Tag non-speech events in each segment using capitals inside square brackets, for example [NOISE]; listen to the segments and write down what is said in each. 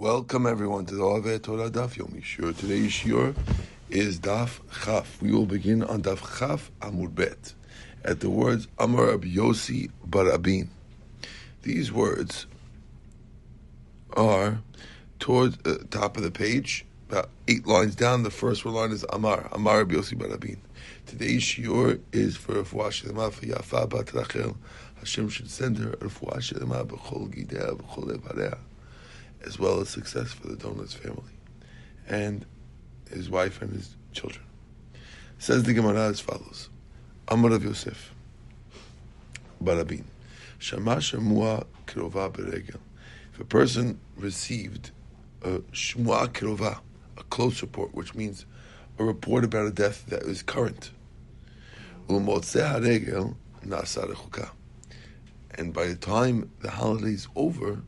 Welcome everyone to the Ave Torah Daf Yomi Shur. Today's Shur is Daf Chaf. We will begin on Daf Chaf Amud Bet at the words Amar Ab Yosi Barabin. These words are towards the top of the page, about eight lines down. The first line is Amar Amar Ab Yosi Barabin. Today's Shur is for Refuah Shelema for Yafa Bat Rachel. Hashem should send her Refuah Shelema b'chol gidea b'chol levareh as well as success for the Donuts family and his wife and his children. Says the Gemara as follows: Amar of Yosef, Barabin, Shama Shemua Kirova Beregel. If a person received a Shmua Kirova, a close report, which means a report about a death that is current, Haregel and by the time the holiday is over,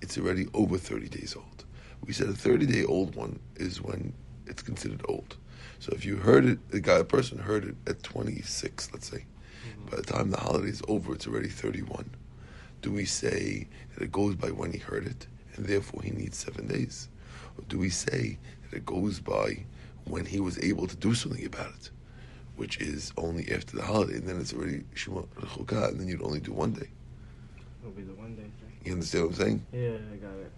it's already over 30 days old. We said a 30 day old one is when it's considered old. So if you heard it, the guy, a person heard it at 26, let's say, mm-hmm. by the time the holiday is over, it's already 31. Do we say that it goes by when he heard it, and therefore he needs seven days? Or do we say that it goes by when he was able to do something about it, which is only after the holiday, and then it's already Shema and then you'd only do one day? It'll be the one day. You understand what I'm saying? Yeah, I got it.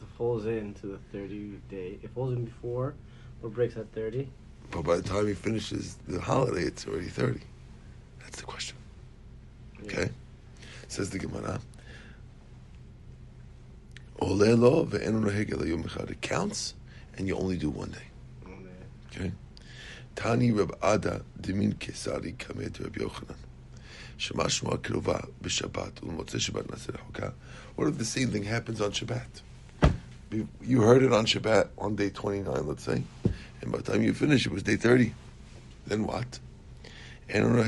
It falls into the 30 day. It falls in before, but breaks at 30. But by the time he finishes the holiday, it's already 30. That's the question. Yeah. Okay? Says the Gemara. It counts, and you only do one day. Okay? Tani Rab Ada Dimin Kesari Kamed Rab Yochanan. Shema Kirova b'Shabbat u'motzei Shabbat What if the same thing happens on Shabbat? You heard it on Shabbat on day 29, let's say, and by the time you finish, it was day 30. Then what? And on Yom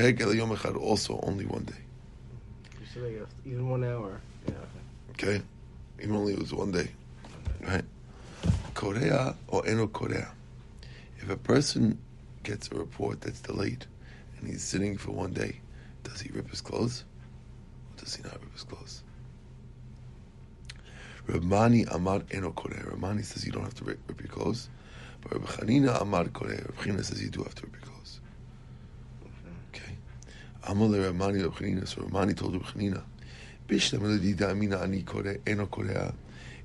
Echad also only one day. Even one hour. Yeah. Okay. Even only it was one day. Right. Korea or Eno Korea. If a person gets a report that's delayed and he's sitting for one day, does he rip his clothes? Or does he not rip his clothes? Ramani Amar Eno Koreh. Ramani says you don't have to rip, rip your clothes. But Rabbi Chanina Amar Koreh. Rabbi says you do have to rip your clothes. Okay. Amar Ramani Rabbi Chanina. So Ramani told Rabbi Chanina,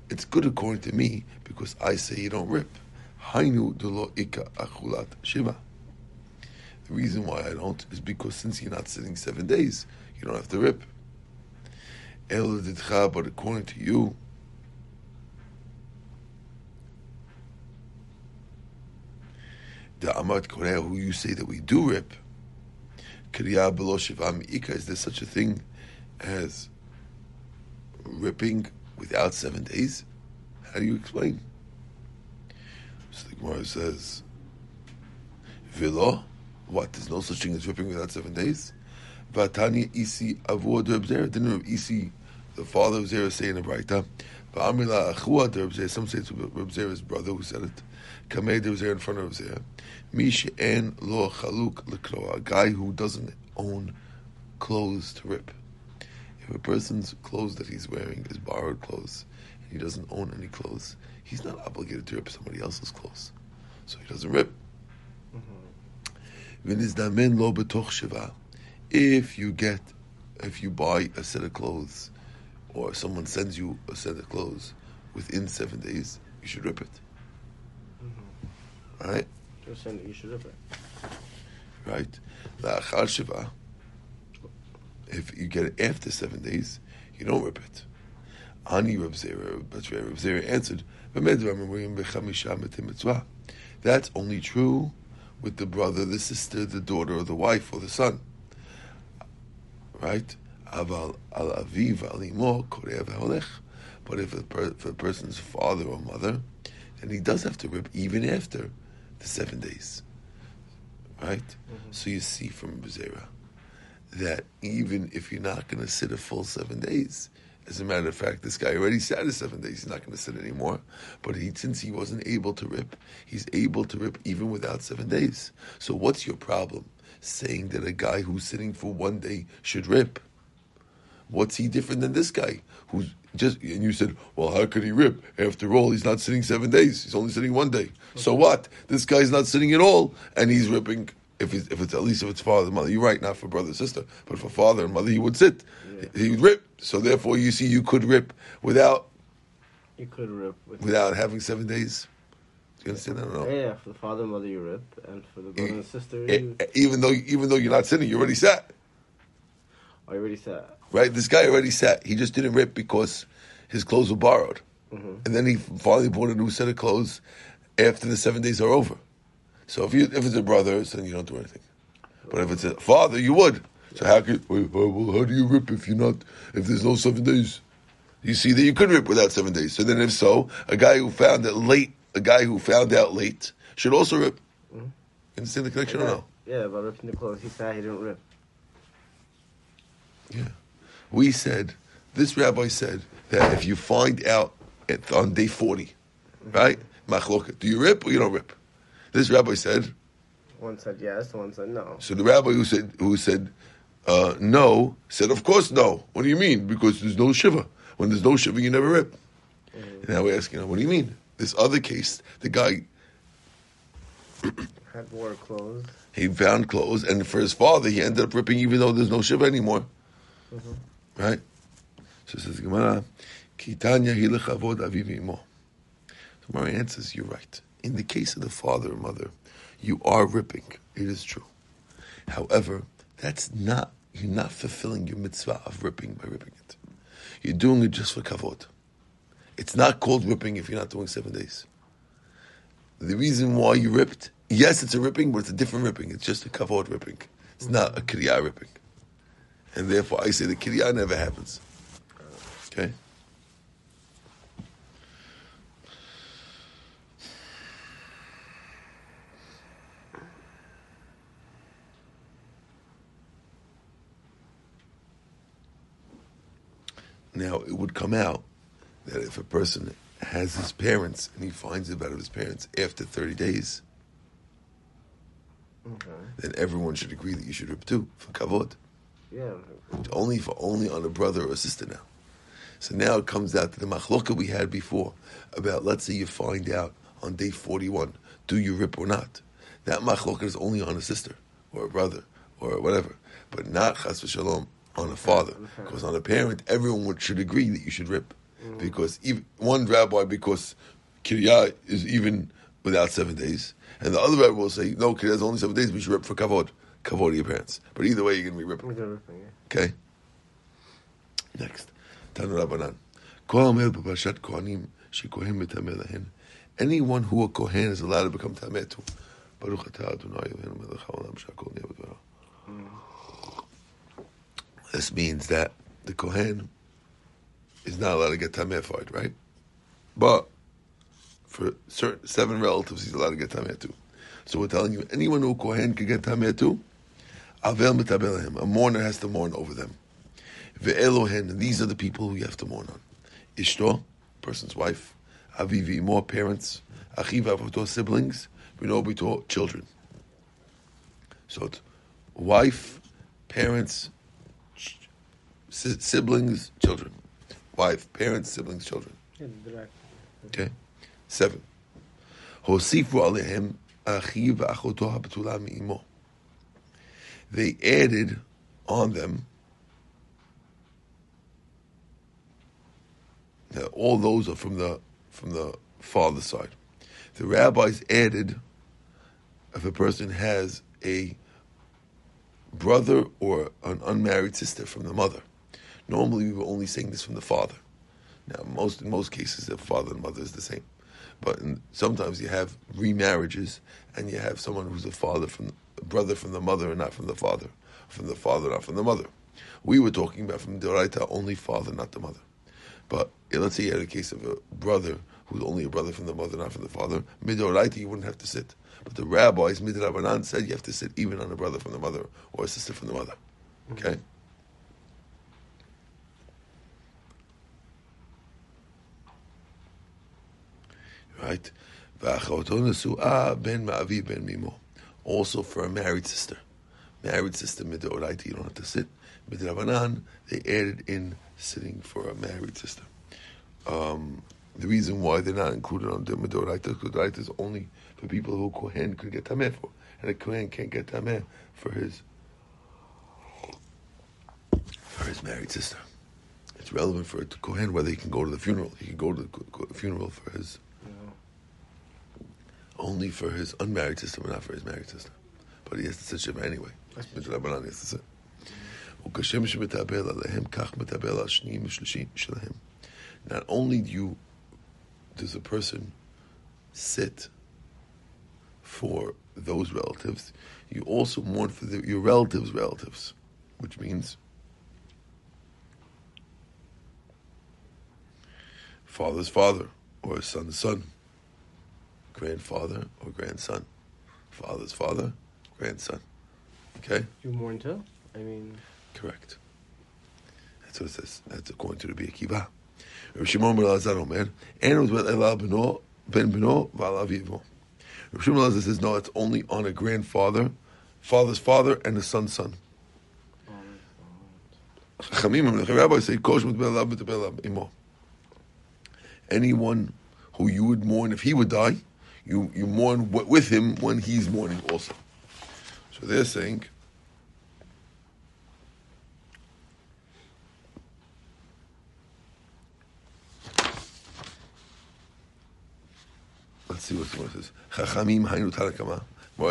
it's good according to me because I say you don't rip. Hainu delo ika achulat shiva. The reason why I don't is because since you're not sitting seven days, you don't have to rip. El didcha, but according to you, the Amat Korea, who you say that we do rip, Kriya below Shiva is there such a thing as ripping without seven days? How do you explain? So the Gemara says, Vilo, what? There's no such thing as ripping without seven days? Vatani isi avua derbzer. Didn't Reb Isi, the father of Zera, say in a Braita? Va'amila achua derbzer. Some say it's Reb Zera's brother who said it. Kamei derbzer in front of Zera. Mish en lo chaluk lekroa. A guy who doesn't own clothes to rip. If a person's clothes that he's wearing is borrowed clothes, and he doesn't own any clothes, he's not obligated to rip somebody else's clothes. So he doesn't rip. If you get, if you buy a set of clothes, or someone sends you a set of clothes within seven days, you should rip it. Mm-hmm. Right? Just saying that you should rip it. Right. La'achar shiva. If you get it after seven days, you don't rip it. Ani Reb Zera, Reb Zera answered, That's only true with the brother, the sister, the daughter, or the wife, or the son. Right? Aval al aviv alimo korev But if a, per, if a person's father or mother, then he does have to rip even after the seven days. Right? Mm-hmm. So you see from Bezerah that even if you're not going to sit a full seven days, as a matter of fact, this guy already sat his seven days. He's not going to sit anymore. But he, since he wasn't able to rip, he's able to rip even without seven days. So what's your problem? Saying that a guy who's sitting for one day should rip. What's he different than this guy who's just? And you said, well, how could he rip? After all, he's not sitting seven days. He's only sitting one day. So what? This guy's not sitting at all, and he's ripping. If it's, if it's at least if it's father and mother, you're right. Not for brother and sister, but for father and mother, he would sit. He would rip. So therefore, you see, you could rip without You could rip with. without having seven days. Do you understand that or no? Yeah, for the father and mother you rip, and for the brother and sister Eh, you. eh, Even though even though you're not sitting, you already sat. I already sat. Right? This guy already sat. He just didn't rip because his clothes were borrowed. Mhm. And then he finally bought a new set of clothes after the seven days are over. So if you if it's a brother, then you don't do anything. But if it's a father, you would. So how could wait, well, how do you rip if you're not if there's no seven days? You see that you could rip without seven days. So then if so, a guy who found it late, a guy who found out late should also rip. Mhm. You understand the connection or yeah, no? yeah, about ripping the clothes. He said he didn't rip. Yeah. We said, this rabbi said that if you find out at, on day 40, right? Machloket, do you rip or you don't rip? This rabbi said, One said yes, one said no. so the rabbi who said, who said uh, no, said, of course no. What do you mean? Because there's no shiva. When there's no shiva, you never rip. And now we're asking, what do you mean? This other case, the guy, [COUGHS] Had wore clothes. he found clothes, and for his father, he ended up ripping even though there's no shiva anymore. Mhm. Right? So it says Gemara, Kitanya hilechavod aviv imo. So Gemara answers, you're right. In the case of the father or mother, you are ripping. It is true. However, that's not, you're not fulfilling your mitzvah of ripping by ripping it. You're doing it just for kavod. It's not called ripping if you're not doing seven days. The reason why you ripped, yes, it's a ripping, but it's a different ripping. It's just a kavod ripping. It's not a kriya ripping. And therefore, I say the kriya never happens. Okay? Now, it would come out that if a person has his parents and he finds out of his parents after 30 days, Okay. then everyone should agree that you should rip too, for kavod. Yeah. only for only on a brother or a sister now. So now it comes out to the machloka we had before about let's say you find out on day forty one, do you rip or not? That machloka is only on a sister or a brother or whatever, but not chas v'shalom on a father. Because on a parent, everyone would, should agree that you should rip, because even, one rabbi because kiryah is even without seven days, and the other rabbi will say no, kiryah is only seven days. We should rip for kavod, kavod to your parents. But either way, you're going to be ripping. I'm good ripping. Yeah. Okay. Next. Tanu Rabbanan. Kol Kohanim Shekohen B'Tameh Anyone who a Kohen is allowed to become Tameh to. Baruch Atah Adonai Eloheinu melech haolam shakol neh b'dvarav. This means that the Kohen is not allowed to get Tameh for it, right? But for certain seven relatives, he's allowed to get Tameh too. So we're telling you, anyone who Kohen can get Tameh to, Avel mitabelahim. A mourner has to mourn over them. Ve'elohen, these are the people who you have to mourn on. Ishto, person's wife. Avivi, more parents. Achiv avoto, siblings. Vinobito, children. So it's wife, parents, siblings, children. Wife, parents, siblings, children. Okay? Seven. Hosifu alehem achiv achoto habetula mi'imo. They added on them Now, all those are from the from the father side. The rabbis added if a person has a brother or an unmarried sister from the mother. Normally, we were only saying this from the father. Now, most in most cases, the father and mother is the same, but in, sometimes you have remarriages, and you have someone who's a father from a brother from the mother and not from the father, from the father not from the mother. We were talking about from Doraita only father, not the mother. But let's say you had a case of a brother who's only a brother from the mother, not from the father. Midoraita, you wouldn't have to sit. But the rabbis, Midrabanan, said you have to sit even on a brother from the mother or a sister from the mother. Okay? Right? Mimo. Also for a married sister. Married sister, midoraita, you don't have to sit. Midrabanan, they added in sitting for a married sister. Um, the reason why they're not included on the Midoraita, Midoraita is only for people who Kohen could get Tameh for. And a Kohen can't get Tameh for his for his married sister. It's relevant for a Kohen whether he can go to the funeral. He can go to the funeral for his only for his unmarried sister, but not for his married sister. But he has to sit Shiva anyway. Midrabanan, he has to sit. Not only do you does a person sit for those relatives, you also mourn for the, your relatives' relatives, which means father's father or son's son, grandfather or grandson, father's father, grandson. Okay? You mourn too? I mean. Correct. That's what it says. That's according to the Akiva. Rav Shimon ben Elazar Omer, and it was with Elal beno, ben beno, v'al avivo. Rav Shimon ben Elazar says, no, it's only on a grandfather, father's father, and a son's son. Chamim, the rabbis say, kosh imo. Anyone who you would mourn if he would die, you, you mourn with him when he's mourning also. So they're saying, let's see what the says. Chachamim hainu tarakama.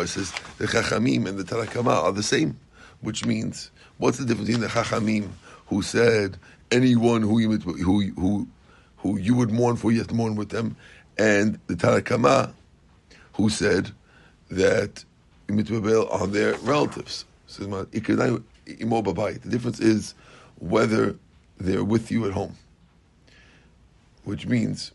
Says the Chachamim and the tarakama are the same, which means what's the difference between the Chachamim who said anyone who you who who who you would mourn for, you have to mourn with them, and the tarakama who said that mitbabel are their relatives. The difference is whether they're with you at home, which means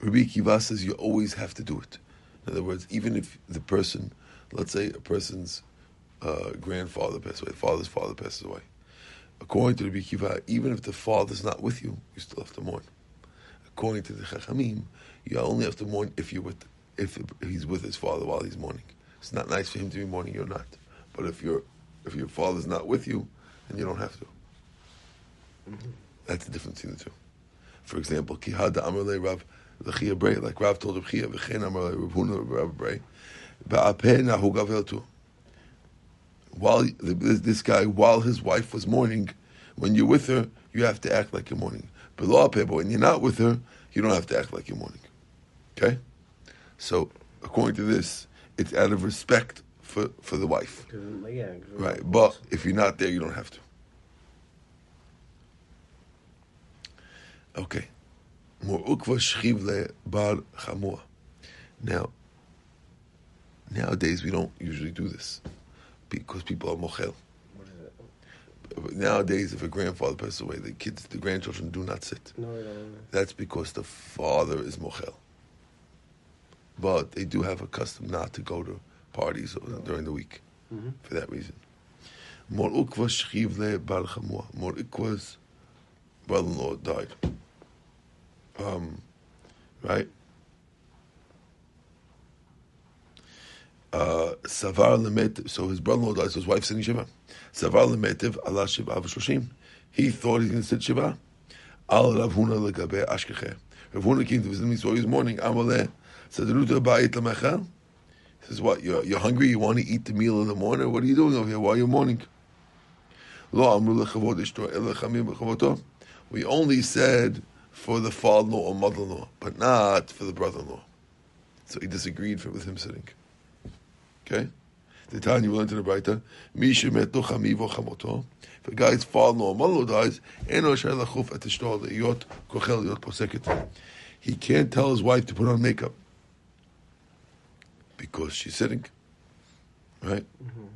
Rabbi Akiva says you always have to do it. In other words, even if the person, let's say a person's uh, grandfather passed away, father's father passes away, according to Rabbi Akiva, even if the father's not with you, you still have to mourn. According to the Chachamim, you only have to mourn if you're with, if he's with his father while he's mourning. It's not nice for him to be mourning, you're not. But if your if your father's not with you, then you don't have to. Mm-hmm. That's the difference between the two. For example, Kihada Amarle Rav the Chia Bray, like Rav told Rav Chia, V'chein Amar Rav Rav Bray, Ba'apeh Nahu Gavel While this guy, while his wife was mourning, when you're with her, you have to act like you're mourning. But when you're not with her, you don't have to act like you're mourning. Okay? So, according to this, it's out of respect for, for the wife. Right, but if you're not there, you don't have to. Okay. Now, nowadays we don't usually do this because people are mochel. Nowadays, if a grandfather passes away, the kids, the grandchildren do not sit. No, no, no. That's because the father is mochel. But they do have a custom not to go to parties during the week mm-hmm. for that reason. Mor Ukva's bar chamua. Mor Ukva's brother-in-law died um, right? Savar lemetiv. So his brother-in-law dies. So his wife's sitting shiva. Savar lemetiv Allah shiva v'shloshim. He thought he's going to sit shiva. Al Rav Huna legabe ashkeche. Rav Huna came to visit me. So he was mourning. Amaleh sadruta ba'it. He says, "What? You're, you're hungry? You want to eat the meal in the morning? What are you doing over here? Why are you mourning?" We only said for the father-in-law or mother-in-law, but not for the brother-in-law. So he disagreed with him sitting. Okay? The time you learn to the Braita, Misha meto chamivo chamoto. If a guy's father-in-law or mother-in-law dies, eno lachuf at the yot kochel yot poseket. He can't tell his wife to put on makeup because she's sitting. Right? Mm-hmm.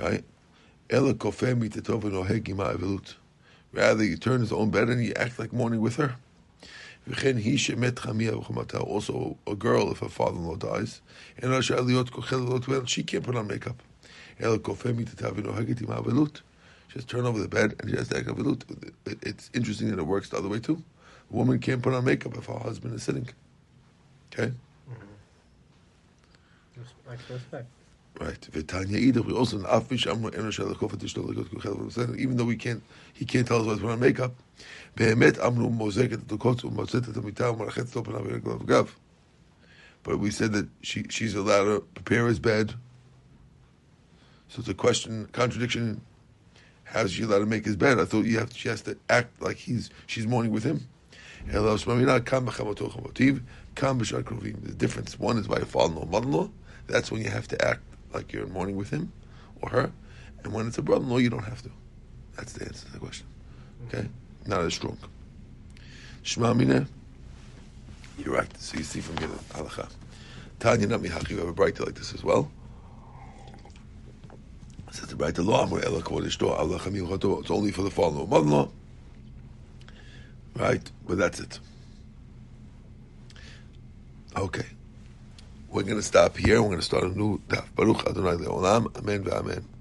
Right? Rather, you turn his own bed and you act like mourning with her. Also, a girl, if her father-in-law dies, she can't put on makeup. She just turn over the bed and she has to act. It's interesting that it works the other way too. A woman can't put on makeup if her husband is sitting. Okay? Mm-hmm. Respect, respect. Right. V'tanya either we also in afish amru kuchel Even though we can't, he can't tell us what's on makeup. Be'emet amru mozek et tukot u'motzet et amita u'marachet to panav v'reglav gav. But we said that she she's allowed to prepare his bed. So it's a question, contradiction. How's she allowed to make his bed? I thought you have she has to act like he's she's mourning with him. The difference, one is by a father-in-law, mother-in-law. That's when you have to act like you're in mourning with him or her. And when it's a brother-in-law, you don't have to. That's the answer to the question. Okay? Not as strong. Shema Mina, you're right. So you see from here, halacha. Tanya Nami Haki, you have a Braita like this as well. Says the Braita, it's only for the father-in-law, mother-in-law. Right? But that's it. Okay. We're going to stop here. We're going to start a new daf. Baruch Adonai Le'olam. Amen ve'amen.